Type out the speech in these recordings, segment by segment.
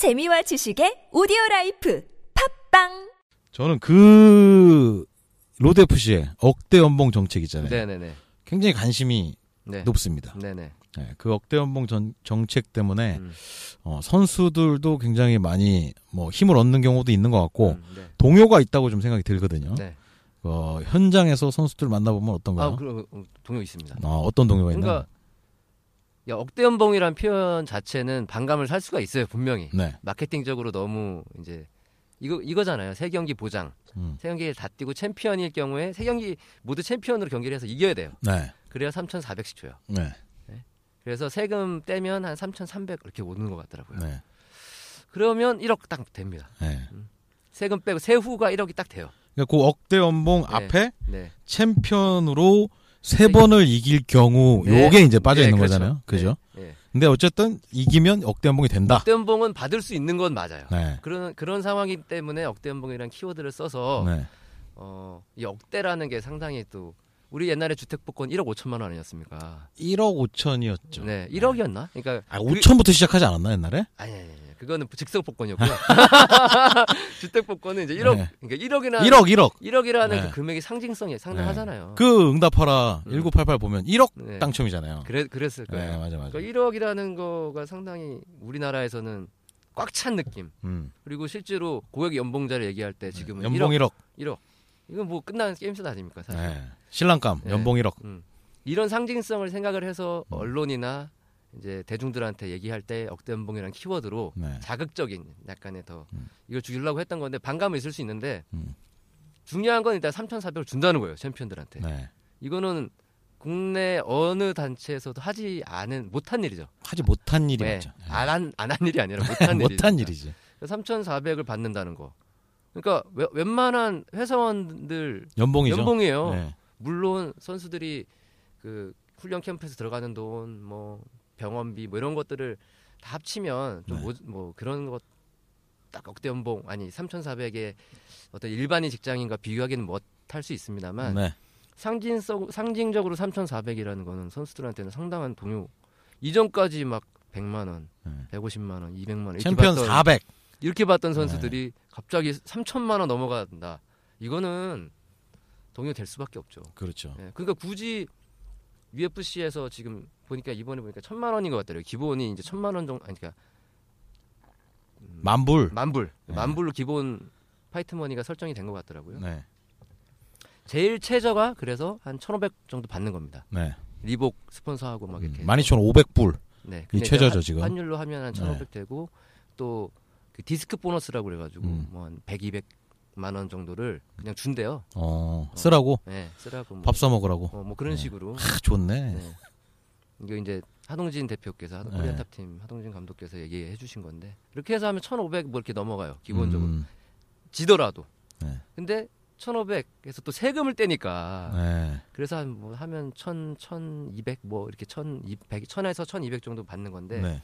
재미와 지식의 오디오 라이프 팟빵 저는 그 FC의 억대 연봉 정책 있잖아요. 네네네. 굉장히 관심이 네. 높습니다. 네네. 네, 그 억대 연봉 전- 정책 때문에 음. 어, 선수들도 굉장히 많이 뭐 힘을 얻는 경우도 있는 것 같고 음, 네. 동요가 있다고 좀 생각이 들거든요. 네. 어, 현장에서 선수들 만나보면 어떤가요? 아, 그럼 어, 동요 있습니다. 어, 어떤 동요가 있나요? 그러니까 야, 억대 연봉이란 표현 자체는 반감을 살 수가 있어요, 분명히. 네. 마케팅적으로 너무 이제 이거 이거잖아요. 세 경기 보장. 음. 세 경기를 다 뛰고 챔피언일 경우에 세 경기 모두 챔피언으로 경기를 해서 이겨야 돼요. 네. 그래야 3,400씩 줘요. 네. 그래서 세금 떼면 한 3,300 이렇게 오는 것 같더라고요. 네. 그러면 1억 딱 됩니다. 네. 세금 빼고 세후가 1억이 딱 돼요. 그러니까 그 억대 연봉 네. 앞에 네. 챔피언으로 세 네. 번을 이길 경우 네. 요게 이제 빠져 네, 있는 그렇죠. 거잖아요. 그죠? 네. 근데 어쨌든 이기면 억대 연봉이 된다. 억대 연봉은 받을 수 있는 건 맞아요. 네. 그런 그런 상황이기 때문에 억대 연봉이라는 키워드를 써서 네. 어, 이 억대라는 게 상당히 또 우리 옛날에 주택 복권 1억 5천만 원 아니었습니까? 1억 5천이었죠. 네, 1억이었나? 그러니까 아, 그- 5천부터 시작하지 않았나 옛날에? 아니 아니 아니. 그거는 즉석 복권이었고요. 주택 복권은 이제 1억 네. 그러니까 1억이나 1억, 1억. 1억이라는 네. 그 금액이 상징성이 상당하잖아요. 그 응답하라 음. 1988 보면 1억 네. 당첨이잖아요. 그래 그랬을 네, 거예요. 맞아, 맞아. 그러니까 1억이라는 거가 상당히 우리나라에서는 꽉 찬 느낌. 음. 그리고 실제로 고액 연봉자를 얘기할 때 지금은 연봉 1억, 1억. 1억. 이건 뭐 끝난 게임셋 아닙니까, 사실. 네. 신랑감 네. 연봉 1억. 음. 이런 상징성을 생각을 해서 음. 언론이나 이제 대중들한테 얘기할 때 억대 연봉이라는 키워드로 네. 자극적인 약간의 더 음. 이걸 주려고 했던 건데 반감은 있을 수 있는데 음. 중요한 건 일단 3,400을 준다는 거예요 챔피언들한테 네. 이거는 국내 어느 단체에서도 하지 않은 못한 일이죠. 하지 못한 네. 일이었죠. 네. 안한 안 한 일이 아니라 못한 일이 못한 일이지. 3,400을 받는다는 거. 그러니까 웨- 웬만한 회사원들 연봉이죠. 연봉이에요. 네. 물론 선수들이 그 훈련 캠프에서 들어가는 돈, 뭐 병원비 뭐 이런 것들을 다 합치면 좀 네. 뭐 그런 것 딱 억대 연봉 아니 3,400의 어떤 일반인 직장인과 비교하기는 못할 수 있습니다만 네. 상징성 상징적으로 3,400이라는 거는 선수들한테는 상당한 동요. 이전까지 막 100만 원, 네. 150만 원, 200만 원 이렇게 받던 400. 이렇게 받던 선수들이 갑자기 3천만 원 넘어간다. 이거는 동요될 수밖에 없죠. 그렇죠. 예, 그러니까 굳이 UFC에서 지금 보니까 이번에 보니까 천만 원인 것 같더라고요. 기본이 이제 천만 원 정도 아니 그러니까 음, 만불. 만불 네. 만불로 기본 파이트 머니가 설정이 된 것 같더라고요. 네. 제일 최저가 그래서 한1,500 정도 받는 겁니다. 네. 리복 스폰서하고 막 이렇게. 음, 12,500불. 네. 이 최저죠, 한- 지금. 환율로 하면 한1,500 되고 또 그 디스크 보너스라고 그래가지고 음. 뭐한 100, 200만 원 정도를 그냥 준대요. 어, 쓰라고 네, 쓰라고 뭐, 밥사 먹으라고. 어, 뭐 그런 네. 식으로. 아, 좋네. 네. 이거 이제 하동진 대표께서 하동- 네. 코리안 탑팀 하동진 감독께서 얘기해 주신 건데 이렇게 해서 하면 1,500 뭐 이렇게 넘어가요. 기본적으로 음, 지더라도. 네. 근데 1,500에서 또 세금을 떼니까 네. 그래서 한 뭐 하면 1,000, 1,200 뭐 이렇게 1,200, 1,000에서 1,200 정도 받는 건데 네.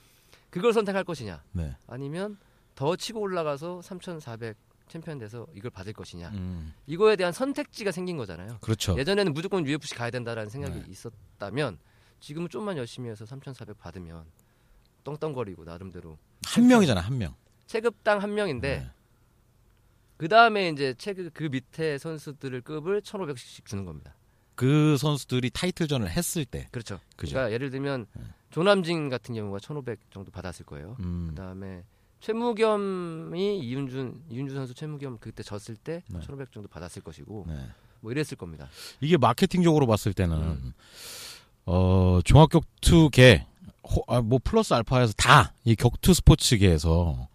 그걸 선택할 것이냐 네. 아니면 더 치고 올라가서 3,400 챔피언 돼서 이걸 받을 것이냐 음, 이거에 대한 선택지가 생긴 거잖아요. 그렇죠. 예전에는 무조건 UFC 가야 된다라는 생각이 네. 있었다면 지금은 좀만 열심히 해서 3,400 받으면 떵떵거리고 나름대로 한 명이잖아, 한 명. 체급당 한 명인데 네. 그 다음에 이제 체급 그 밑에 선수들을 급을 1,500씩 주는 겁니다. 그 선수들이 타이틀전을 했을 때. 그렇죠. 그죠. 그러니까 예를 들면 네. 조남진 같은 경우가 1,500 정도 받았을 거예요. 음, 그 다음에 최무겸이 이윤준 이윤준 선수 최무겸 그때 졌을 때 네. 1,500 정도 받았을 것이고 네. 뭐 이랬을 겁니다. 이게 마케팅적으로 봤을 때는 음. 어 종합 격투계 호- 아, 뭐 플러스 알파에서 다 이 격투 스포츠계에서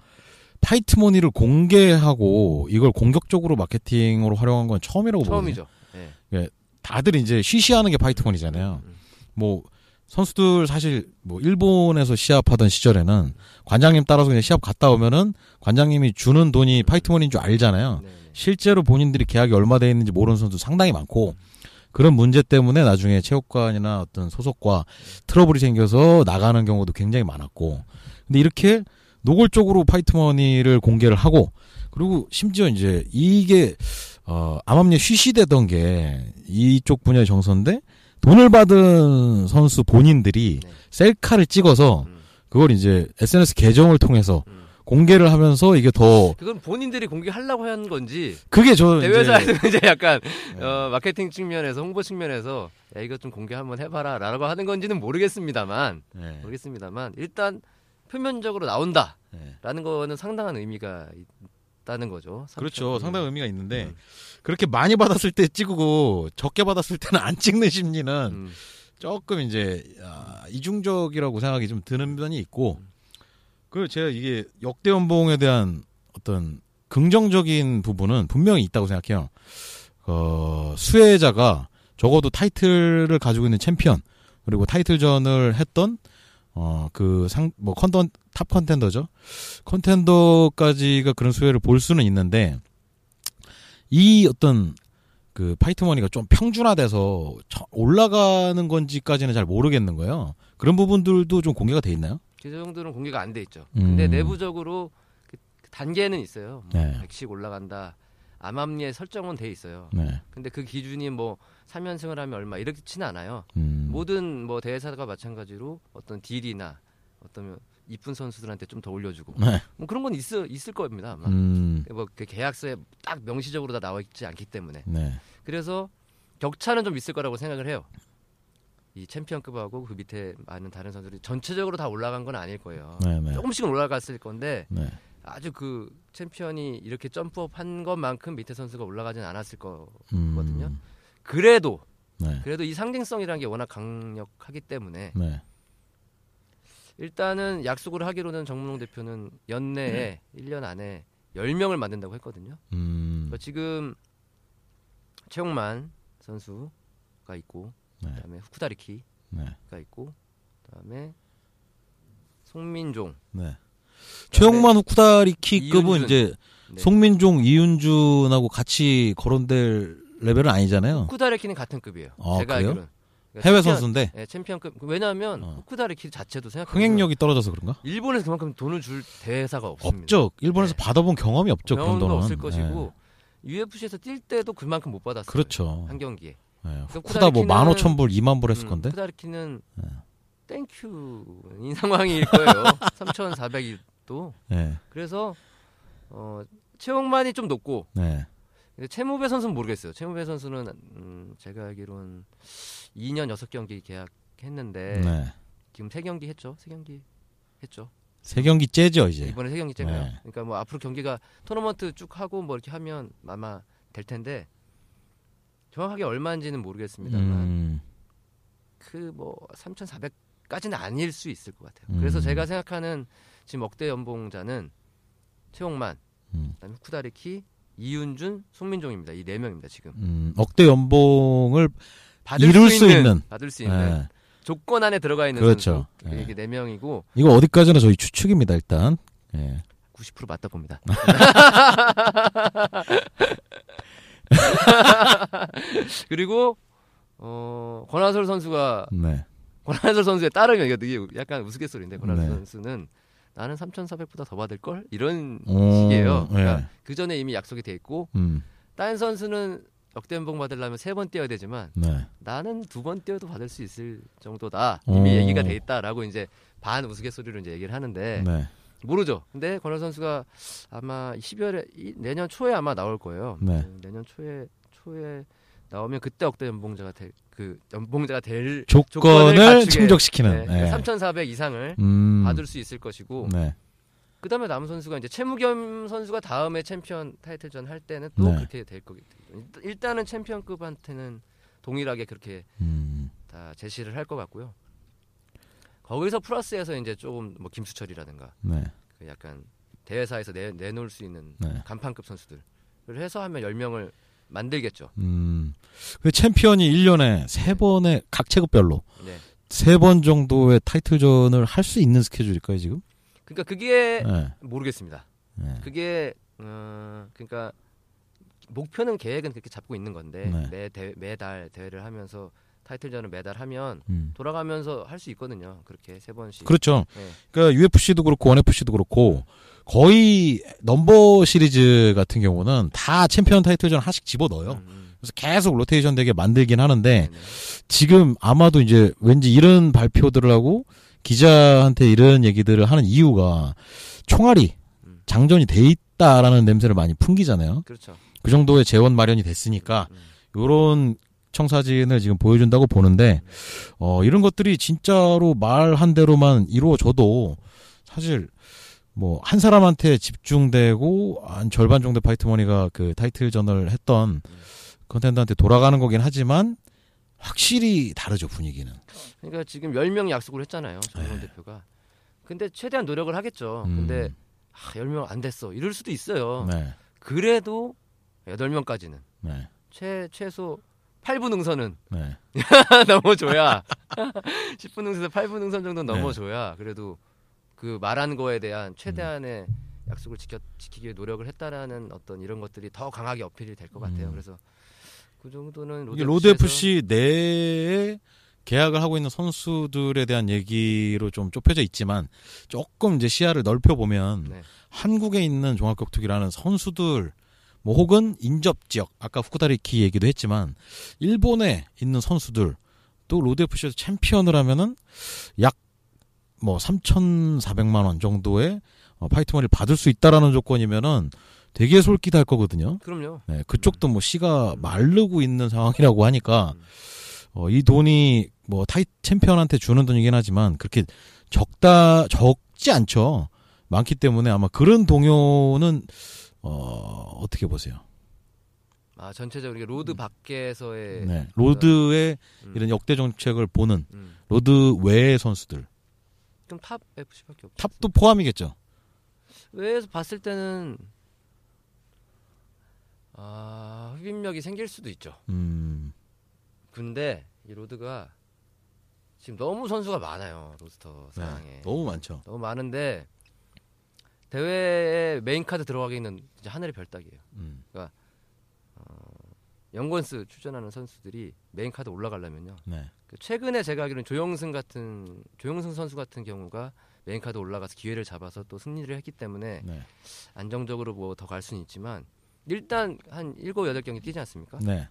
파이트머니를 공개하고 이걸 공격적으로 마케팅으로 활용한 건 처음이라고 보거든요. 처음이죠. 네. 다들 이제 쉬쉬하는 게 파이트머니잖아요. 음, 뭐 선수들 사실 뭐 일본에서 시합하던 시절에는 관장님 따라서 그냥 시합 갔다 오면은 관장님이 주는 돈이 파이트머니인 줄 알잖아요. 네, 네. 실제로 본인들이 계약이 얼마 돼 있는지 모르는 선수 상당히 많고 그런 문제 때문에 나중에 체육관이나 어떤 소속과 트러블이 생겨서 나가는 경우도 굉장히 많았고 근데 이렇게 노골적으로 파이트머니를 공개를 하고 그리고 심지어 이제 이게 어 암암리에 쉬쉬되던 게 이쪽 분야의 정서인데 돈을 받은 선수 본인들이 네. 셀카를 찍어서 음, 그걸 이제 SNS 계정을 통해서 음. 공개를 하면서 이게 더 그건 본인들이 공개하려고 한 건지 그게 저 대회사에서 이제, 약간 네. 어, 마케팅 측면에서 홍보 측면에서 야 이거 좀 공개 한번 해봐라라고 하는 건지는 모르겠습니다만 네. 모르겠습니다만 일단 표면적으로 나온다라는 네. 거는 상당한 의미가 있다는 거죠. 그렇죠. 상당한 의미가 있는데 음. 그렇게 많이 받았을 때 찍고 적게 받았을 때는 안 찍는 심리는 음. 조금 이제 아, 이중적이라고 생각이 좀 드는 면이 있고 그리고 제가 이게 역대 연봉에 대한 어떤 긍정적인 부분은 분명히 있다고 생각해요. 어, 수혜자가 적어도 타이틀을 가지고 있는 챔피언 그리고 타이틀전을 했던 어 그 상 뭐 컨던 top contender죠. contender까지가 그런 수혜를 볼 수는 있는데 이 어떤 그 파이트머니가 좀 평준화돼서 저- 올라가는 건지까지는 잘 모르겠는 거예요. 그런 부분들도 좀 공개가 돼 있나요? 그 정도는 공개가 안 돼 있죠. 음. 근데 내부적으로 그 단계는 있어요. 뭐 네. 100씩 올라간다. 암암리에 설정은 돼 있어요. 네. 근데 그 기준이 뭐 3연승을 하면 얼마 이렇지는 않아요. 음. 모든 뭐 대회사가 마찬가지로 어떤 딜이나 어떤 이쁜 선수들한테 좀 더 올려주고 네. 뭐 그런 건 있어 있을 겁니다 아마. 음. 뭐 그 계약서에 딱 명시적으로 다 나와 있지 않기 때문에 네. 그래서 격차는 좀 있을 거라고 생각을 해요. 이 챔피언급하고 그 밑에 많은 다른 선수들이 전체적으로 다 올라간 건 아닐 거예요. 네. 네. 조금씩은 올라갔을 건데 네. 아주 그 챔피언이 이렇게 점프업 한 것만큼 밑에 선수가 올라가진 않았을 거. 음. 거거든요. 그래도 네. 그래도 이 상징성이라는 게 워낙 강력하기 때문에 네. 일단은 약속을 하기로는 정문홍 대표는 연내에 1년 안에 10명을 만든다고 했거든요. 음. 지금 최용만 선수가 있고 네. 그다음에 후쿠다리키가 네. 있고 그다음에 송민종 네. 최영만 후쿠다리키급은. 이제 네. 송민종, 이윤준하고 같이 거론될 레벨은 아니잖아요. 후쿠다리키는 같은 급이에요. 아, 제가 그래요? 알기로는 그러니까 해외 챔피언- 선수인데 네, 챔피언급 왜냐하면 어. 후쿠다리키 자체도 생각 흥행력이 떨어져서 그런가? 일본에서 그만큼 돈을 줄 대회사가 없습니다. 없죠. 일본에서 네. 받아본 경험이 없죠. 경험도. 없을 네. 것이고 UFC에서 뛸 때도 그만큼 못 받았어요. 그렇죠. 한 경기에. 네. 그 후쿠다 뭐 후쿠다리키는- 15,000불, 2만 불 했을 음, 건데. 후쿠다리키는 네. thank you인 상황일 거예요. 3,400도. 네. 그래서 어, 최홍만이 좀 높고 네. 근데 최무배 선수는 모르겠어요. 최무배 선수는 음, 제가 알기로는 2년 6경기 계약했는데 네. 지금 3경기 했죠. 3경기 했죠. 세 경기 째죠, 이제. 이번에 3경기 째가요. 네. 그러니까 뭐 앞으로 경기가 토너먼트 쭉 하고 뭐 이렇게 하면 아마 될 텐데 정확하게 얼마인지는 모르겠습니다만 음. 그뭐 3,400까지는 아닐 수 있을 것 같아요. 그래서 음. 제가 생각하는 지금 억대 연봉자는 최홍만, 음. 그다음에 후쿠다리키, 이윤준, 송민종입니다. 이 네 명입니다. 지금 음. 억대 연봉을 받을 이룰 수, 수 있는, 있는. 받을 수 있는 네. 조건 안에 들어가 있는 그렇죠. 선수 네. 이게 네 명이고 이거 어디까지나 저희 추측입니다, 일단. 예. 90% 맞다 봅니다. 그리고 어, 권하솔 선수가 네. 권하솔 선수에 따르면 이거 되게 약간 우스갯소리인데 권하솔 네. 선수는 나는 3,400보다 더 받을 걸 이런 오, 식이에요. 그러니까 네. 그 전에 이미 약속이 돼 있고 음. 다른 선수는 역대 연봉 받으려면 세 번 뛰어야 되지만 네. 나는 두 번 뛰어도 받을 수 있을 정도다 이미 오. 얘기가 돼 있다라고 이제 반 우스갯소리로 이제 얘기를 하는데 네. 모르죠. 근데 권하 선수가 아마 12월에 이- 내년 초에 아마 나올 거예요. 네. 음, 내년 초에 초에 나오면 그때 억대 연봉자가 될 그 연봉자가 될 조건을 갖추게, 충족시키는. 네, 네. 3,400 이상을 음. 받을 수 있을 것이고 네. 그다음에 남은 선수가 이제 최무겸 선수가 다음에 챔피언 타이틀전 할 때는 또 네. 그렇게 될 거겠죠. 일단은 챔피언급한테는 동일하게 그렇게 음. 다 제시를 할 것 같고요. 거기서 플러스해서 이제 조금 뭐 김수철이라든가 네. 그 약간 대회사에서 내, 내놓을 수 있는 네. 간판급 선수들을 해서 하면 10명을 만들겠죠. 음. 그 챔피언이 1년에 세 번의 각 체급별로 네. 세번 정도의 타이틀전을 할 수 있는 스케줄일까요, 지금? 그러니까 그게 네. 모르겠습니다. 네. 그게 어 그러니까 목표는 계획은 그렇게 잡고 있는 건데 네. 매 대, 매달 대회를 하면서 타이틀전을 매달 하면 음. 돌아가면서 할 수 있거든요. 그렇게 세 번씩. 그렇죠. 네. 그러니까 UFC도 그렇고 ONE FC도 그렇고 거의 넘버 시리즈 같은 경우는 다 챔피언 타이틀전 하나씩 집어 넣어요. 음, 음. 그래서 계속 로테이션 되게 만들긴 하는데 네, 네. 지금 아마도 이제 왠지 이런 발표들을 하고 기자한테 이런 얘기들을 하는 이유가 총알이 장전이 돼 있다라는 냄새를 많이 풍기잖아요. 그렇죠. 그 정도의 재원 마련이 됐으니까 음. 요런 청사진을 지금 보여준다고 보는데 어 이런 것들이 진짜로 말한 대로만 이루어져도 사실 뭐 한 사람한테 집중되고 한 절반 정도 파이트머니가 그 타이틀전을 했던 컨텐츠한테 돌아가는 거긴 하지만 확실히 다르죠 분위기는. 그러니까 지금 10명 약속을 했잖아요. 정원 대표가. 근데 최대한 노력을 하겠죠. 네. 음. 근데 아, 10명 안 됐어. 이럴 수도 있어요. 네, 그래도 8명까지는 네, 최 최소 8분 응선은 네, 넘어줘야 10분 응선에서 8분 응선 정도 네. 넘어줘야 그래도 그 말한 거에 대한 최대한의 약속을 지켜 지키기 위해 노력을 했다라는 어떤 이런 것들이 더 강하게 어필이 될 것 같아요. 음. 그래서 그 정도는 로드, 로드 FC 내에 계약을 하고 있는 선수들에 대한 얘기로 좀 좁혀져 있지만 조금 이제 시야를 넓혀 보면 네. 한국에 있는 종합격투기라는 선수들 뭐 혹은 인접 지역 아까 후쿠다리키 얘기도 했지만 일본에 있는 선수들 또 로드 FC에서 챔피언을 하면은 약 뭐 3,400만 원 정도의 어, 파이트머니를 받을 수 있다라는 조건이면은 되게 솔깃할 거거든요. 그럼요. 네, 그쪽도 뭐 씨가 마르고 있는 상황이라고 하니까 음. 어, 이 돈이 뭐 타이 챔피언한테 주는 돈이긴 하지만 그렇게 적다 적지 않죠. 많기 때문에 아마 그런 동요는 어, 어떻게 보세요? 아 전체적으로 로드 밖에서의 네. 로드의 음. 이런 역대 정책을 보는 음. 로드 외의 선수들 그럼 탑 FC밖에 없죠. 탑도 포함이겠죠. 외에서 봤을 때는 아 흡입력이 생길 수도 있죠. 음, 근데 이 로드가 지금 너무 선수가 많아요 roster 네, 상황에 너무 많죠. 너무 많은데 대회에 main card 들어가기는 진짜 하늘의 별따기예요. 음, Young Guns 출전하는 선수들이 main card 올라가려면요. 네, 그 최근에 제가 알기로는 조영승 같은 조영승 선수 같은 경우가 main card 올라가서 기회를 잡아서 또 승리를 했기 때문에 네, 안정적으로 뭐 더 갈 수는 있지만 일단 한 일곱 여덟 경기 뛰지 않습니까? 네,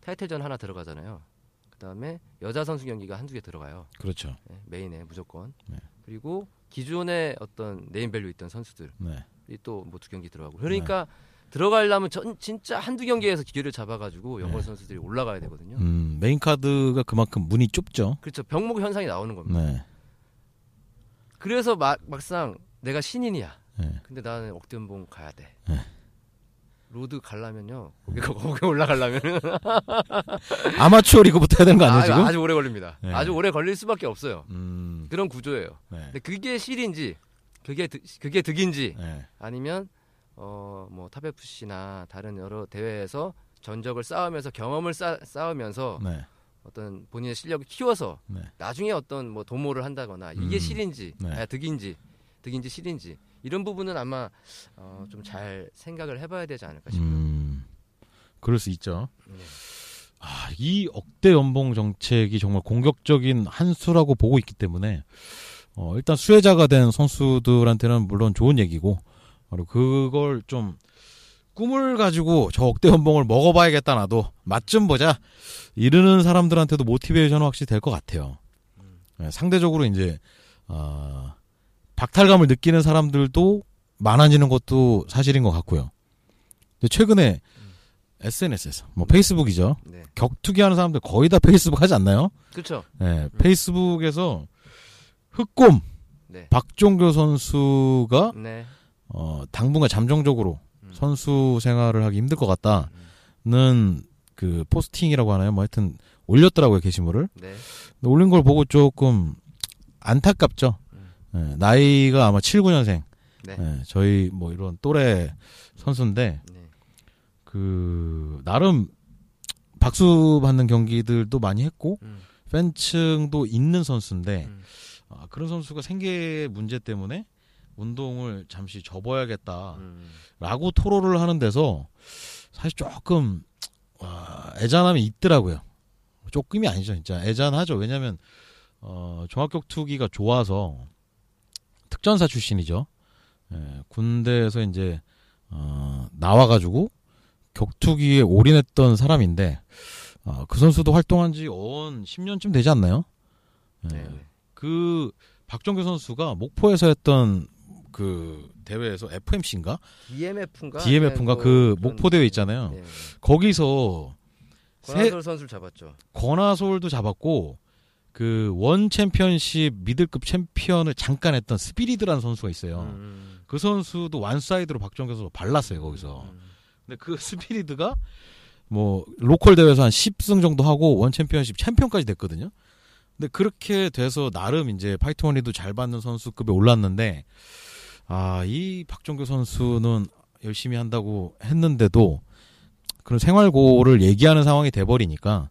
타이틀전 하나 들어가잖아요. 그다음에 여자 선수 경기가 한두 개 들어가요. 그렇죠. 네, 메인에 무조건. 네. 그리고 기존에 어떤 네임밸류 있던 선수들이 네, 또뭐 두 경기 들어가고. 그러니까 들어가려면 전 진짜 한두 경기에서 기회를 잡아가지고 Young Guns 네. 선수들이 올라가야 되거든요. 음, main card가 그만큼 문이 좁죠. 그렇죠. 병목 현상이 나오는 겁니다. 네, 그래서 마- 막상 내가 신인이야. 네. 근데 나는 억대연봉 가야 돼. 네. 로드 가려면요. 거기 거기 올라가려면은 아마추어 리그부터 해야 되는 거 아니에요 아주, 지금? 아주 오래 걸립니다. 네. 아주 오래 걸릴 수밖에 없어요. 음, 그런 구조예요. 네, 근데 그게 실인지 그게 득, 그게 득인지 네, 아니면 어뭐 탑FC나 다른 여러 대회에서 전적을 쌓으면서 경험을 쌓, 쌓으면서 네, 어떤 본인의 실력을 키워서 네. 나중에 어떤 뭐 도모를 한다거나 이게 음, 실인지 네. 아, 득인지 득인지 실인지 이런 부분은 아마 어, 좀 잘 생각을 해봐야 되지 않을까 싶어요. 음, 그럴 수 있죠. 네. 아, 이 억대 연봉 정책이 정말 공격적인 한 수라고 보고 있기 때문에 어, 일단 수혜자가 된 선수들한테는 물론 좋은 얘기고 그리고 그걸 좀 꿈을 가지고 저 억대 연봉을 먹어봐야겠다 나도 맛 좀 보자 이러는 사람들한테도 모티베이션은 확실히 될 것 같아요. 네, 상대적으로 이제 어, 박탈감을 느끼는 사람들도 많아지는 것도 사실인 것 같고요. 근데 최근에 SNS에서 뭐 페이스북이죠. 네. 격투기 하는 사람들 거의 다 페이스북 하지 않나요? 그렇죠. 네, 페이스북에서 흑곰 네. 박종교 선수가 네. 어, 당분간 잠정적으로 음. 선수 생활을 하기 힘들 것 같다는 그 포스팅이라고 하나요? 뭐 하여튼 올렸더라고요 게시물을. 네. 올린 걸 보고 조금 안타깝죠. 음. 네, 나이가 아마 7, 9년생. 네. 저희 뭐 이런 또래 선수인데 네. 그 나름 박수 받는 경기들도 많이 했고 음. 팬층도 있는 선수인데 음. 아, 그런 선수가 생계 문제 때문에 운동을 잠시 접어야겠다라고 음. 토로를 하는 데서 사실 조금 와, 애잔함이 있더라고요. 조금이 아니죠, 진짜 애잔하죠. 왜냐하면 어, 종합격 투기가 좋아서 특전사 출신이죠. 예, 군대에서 이제 어, 나와가지고 격투기에 올인했던 사람인데 어, 그 선수도 활동한 지 한 10년쯤 되지 않나요? 예, 네. 네. 그 박정규 선수가 목포에서 했던 그 대회에서 FMC인가 DMF인가? DMF인가 그 목포 대회 있잖아요. 네. 거기서 세, 권아솔 선수를 잡았죠. 권아솔도 잡았고 그 원 챔피언십 미들급 챔피언을 잠깐 했던 스피리드라는 선수가 있어요. 음. 그 선수도 one side로 박정규 선수 발랐어요 거기서. 음. 근데 그 스피리드가 뭐 로컬 대회에서 한 10승 정도 하고 원 챔피언십 챔피언까지 됐거든요. 근데 그렇게 돼서 나름 이제 fight money도 잘 받는 선수급에 올랐는데 아 이 박정규 선수는 열심히 한다고 했는데도 그런 생활고를 얘기하는 상황이 돼버리니까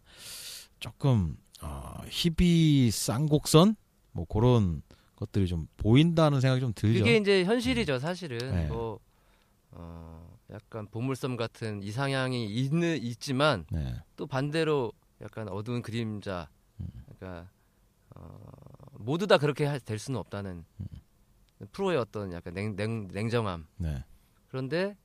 조금 아, 희비 쌍곡선 뭐 그런 것들이 좀 보인다는 생각이 좀 들죠. 그게 이제 현실이죠, 사실은. 네. 뭐 어, 약간 보물섬 같은 이상향이 있는 있지만 네. 또 반대로 약간 어두운 그림자. 음. 그러니까 어, 모두 다 그렇게 할- 될 수는 없다는 음. 프로의 어떤 약간 냉, 냉, 냉정함. 네. 그런데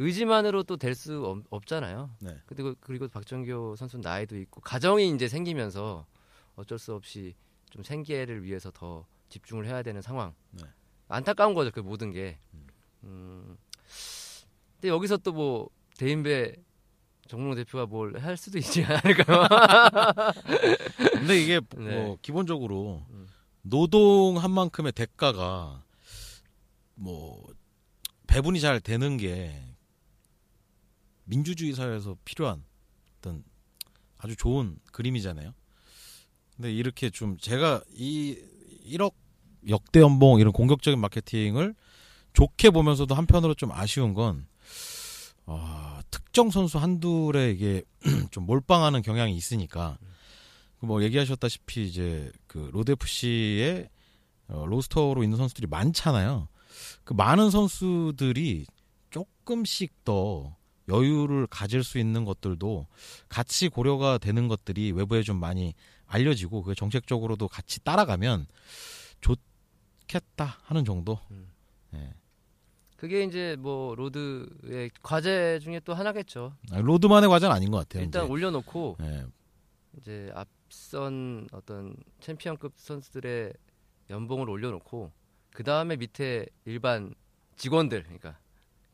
의지만으로 또 될 수 없잖아요. 네. 그리고 그리고 박정규 선수 는 나이도 있고 가정이 이제 생기면서 어쩔 수 없이 좀 생계를 위해서 더 집중을 해야 되는 상황. 네. 안타까운 거죠 그 모든 게. 음. 근데 여기서 또 뭐 대인배 정몽 대표가 뭘 할 수도 있지 않을까요? 근데 이게 네. 뭐 기본적으로 음. 노동한 만큼의 대가가 뭐 배분이 잘 되는 게 민주주의 사회에서 필요한 어떤 아주 좋은 그림이잖아요. 근데 이렇게 좀 제가 이 1억 역대 연봉 이런 공격적인 마케팅을 좋게 보면서도 한편으로 좀 아쉬운 건 아, 특정 선수 한둘에 이게 좀 몰빵하는 경향이 있으니까 그뭐 얘기하셨다시피 이제 그 FC에 어, 로스터로 있는 선수들이 많잖아요. 그 많은 선수들이 조금씩 더 여유를 가질 수 있는 것들도 같이 고려가 되는 것들이 외부에 좀 많이 알려지고 그 정책적으로도 같이 따라가면 좋겠다 하는 정도. 음. 예. 그게 이제 뭐 로드의 과제 중에 또 하나겠죠. 아, 로드만의 과제는 아닌 것 같아요. 일단 이제. 올려놓고 예. 이제 앞선 어떤 챔피언급 선수들의 연봉을 올려놓고 그 다음에 밑에 일반 직원들, 그러니까,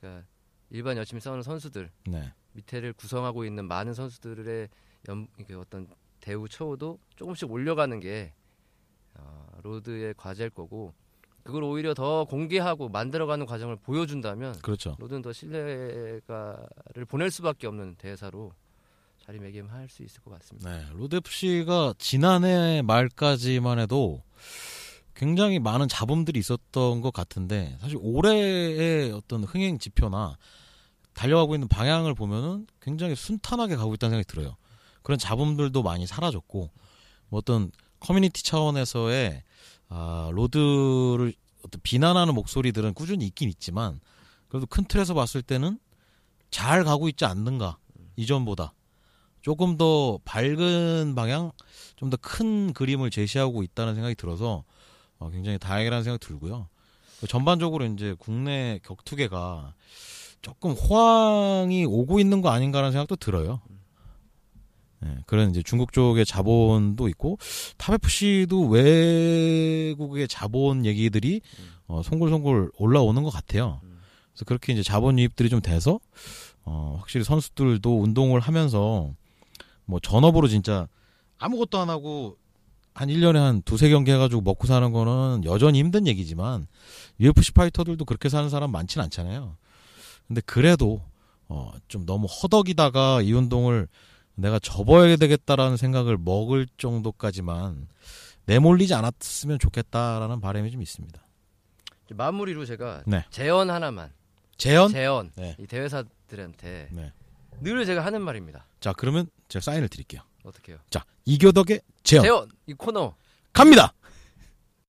그러니까 일반 열심히 싸우는 선수들 네. 밑에를 구성하고 있는 많은 선수들의 연 어떤 대우 처우도 조금씩 올려가는 게 어, 로드의 과제일 거고 그걸 오히려 더 공개하고 만들어가는 과정을 보여준다면 그렇죠. 로드는 더 신뢰감을 보낼 수밖에 없는 대회사로 자리매김할 수 있을 것 같습니다. 네, 로드 FC가 지난해 말까지만 해도 굉장히 많은 잡음들이 있었던 것 같은데 사실 올해의 어떤 흥행 지표나 달려가고 있는 방향을 보면은 굉장히 순탄하게 가고 있다는 생각이 들어요. 그런 잡음들도 많이 사라졌고 뭐 어떤 커뮤니티 차원에서의 아, 로드를 어떤 비난하는 목소리들은 꾸준히 있긴 있지만 그래도 큰 틀에서 봤을 때는 잘 가고 있지 않는가 이전보다 조금 더 밝은 방향, 좀 더 큰 그림을 제시하고 있다는 생각이 들어서 어, 굉장히 다행이라는 생각이 들고요. 전반적으로 이제 국내 격투계가 조금 호황이 오고 있는 거 아닌가라는 생각도 들어요. 네, 그런 이제 중국 쪽의 자본도 있고 탑FC도 외국의 자본 얘기들이 어, 송골송골 올라오는 것 같아요. 그래서 그렇게 이제 자본 유입들이 좀 돼서 어, 확실히 선수들도 운동을 하면서 뭐 전업으로 진짜 아무것도 안 하고 한 1년에 한 두세 경기 해가지고 먹고 사는 거는 여전히 힘든 얘기지만 UFC 파이터들도 그렇게 사는 사람 많진 않잖아요. 근데 그래도 어, 좀 너무 허덕이다가 이 운동을 내가 접어야 되겠다라는 생각을 먹을 정도까지만 내몰리지 않았으면 좋겠다라는 바람이 좀 있습니다. 마무리로 제가 네. 제언 하나만 재현? 제언 네. 이 대회사들한테 네. 늘 제가 하는 말입니다. 자, 그러면 제가 사인을 드릴게요. 어떻게요? 자, 이교덕의 재현. 제언 이 코너 갑니다!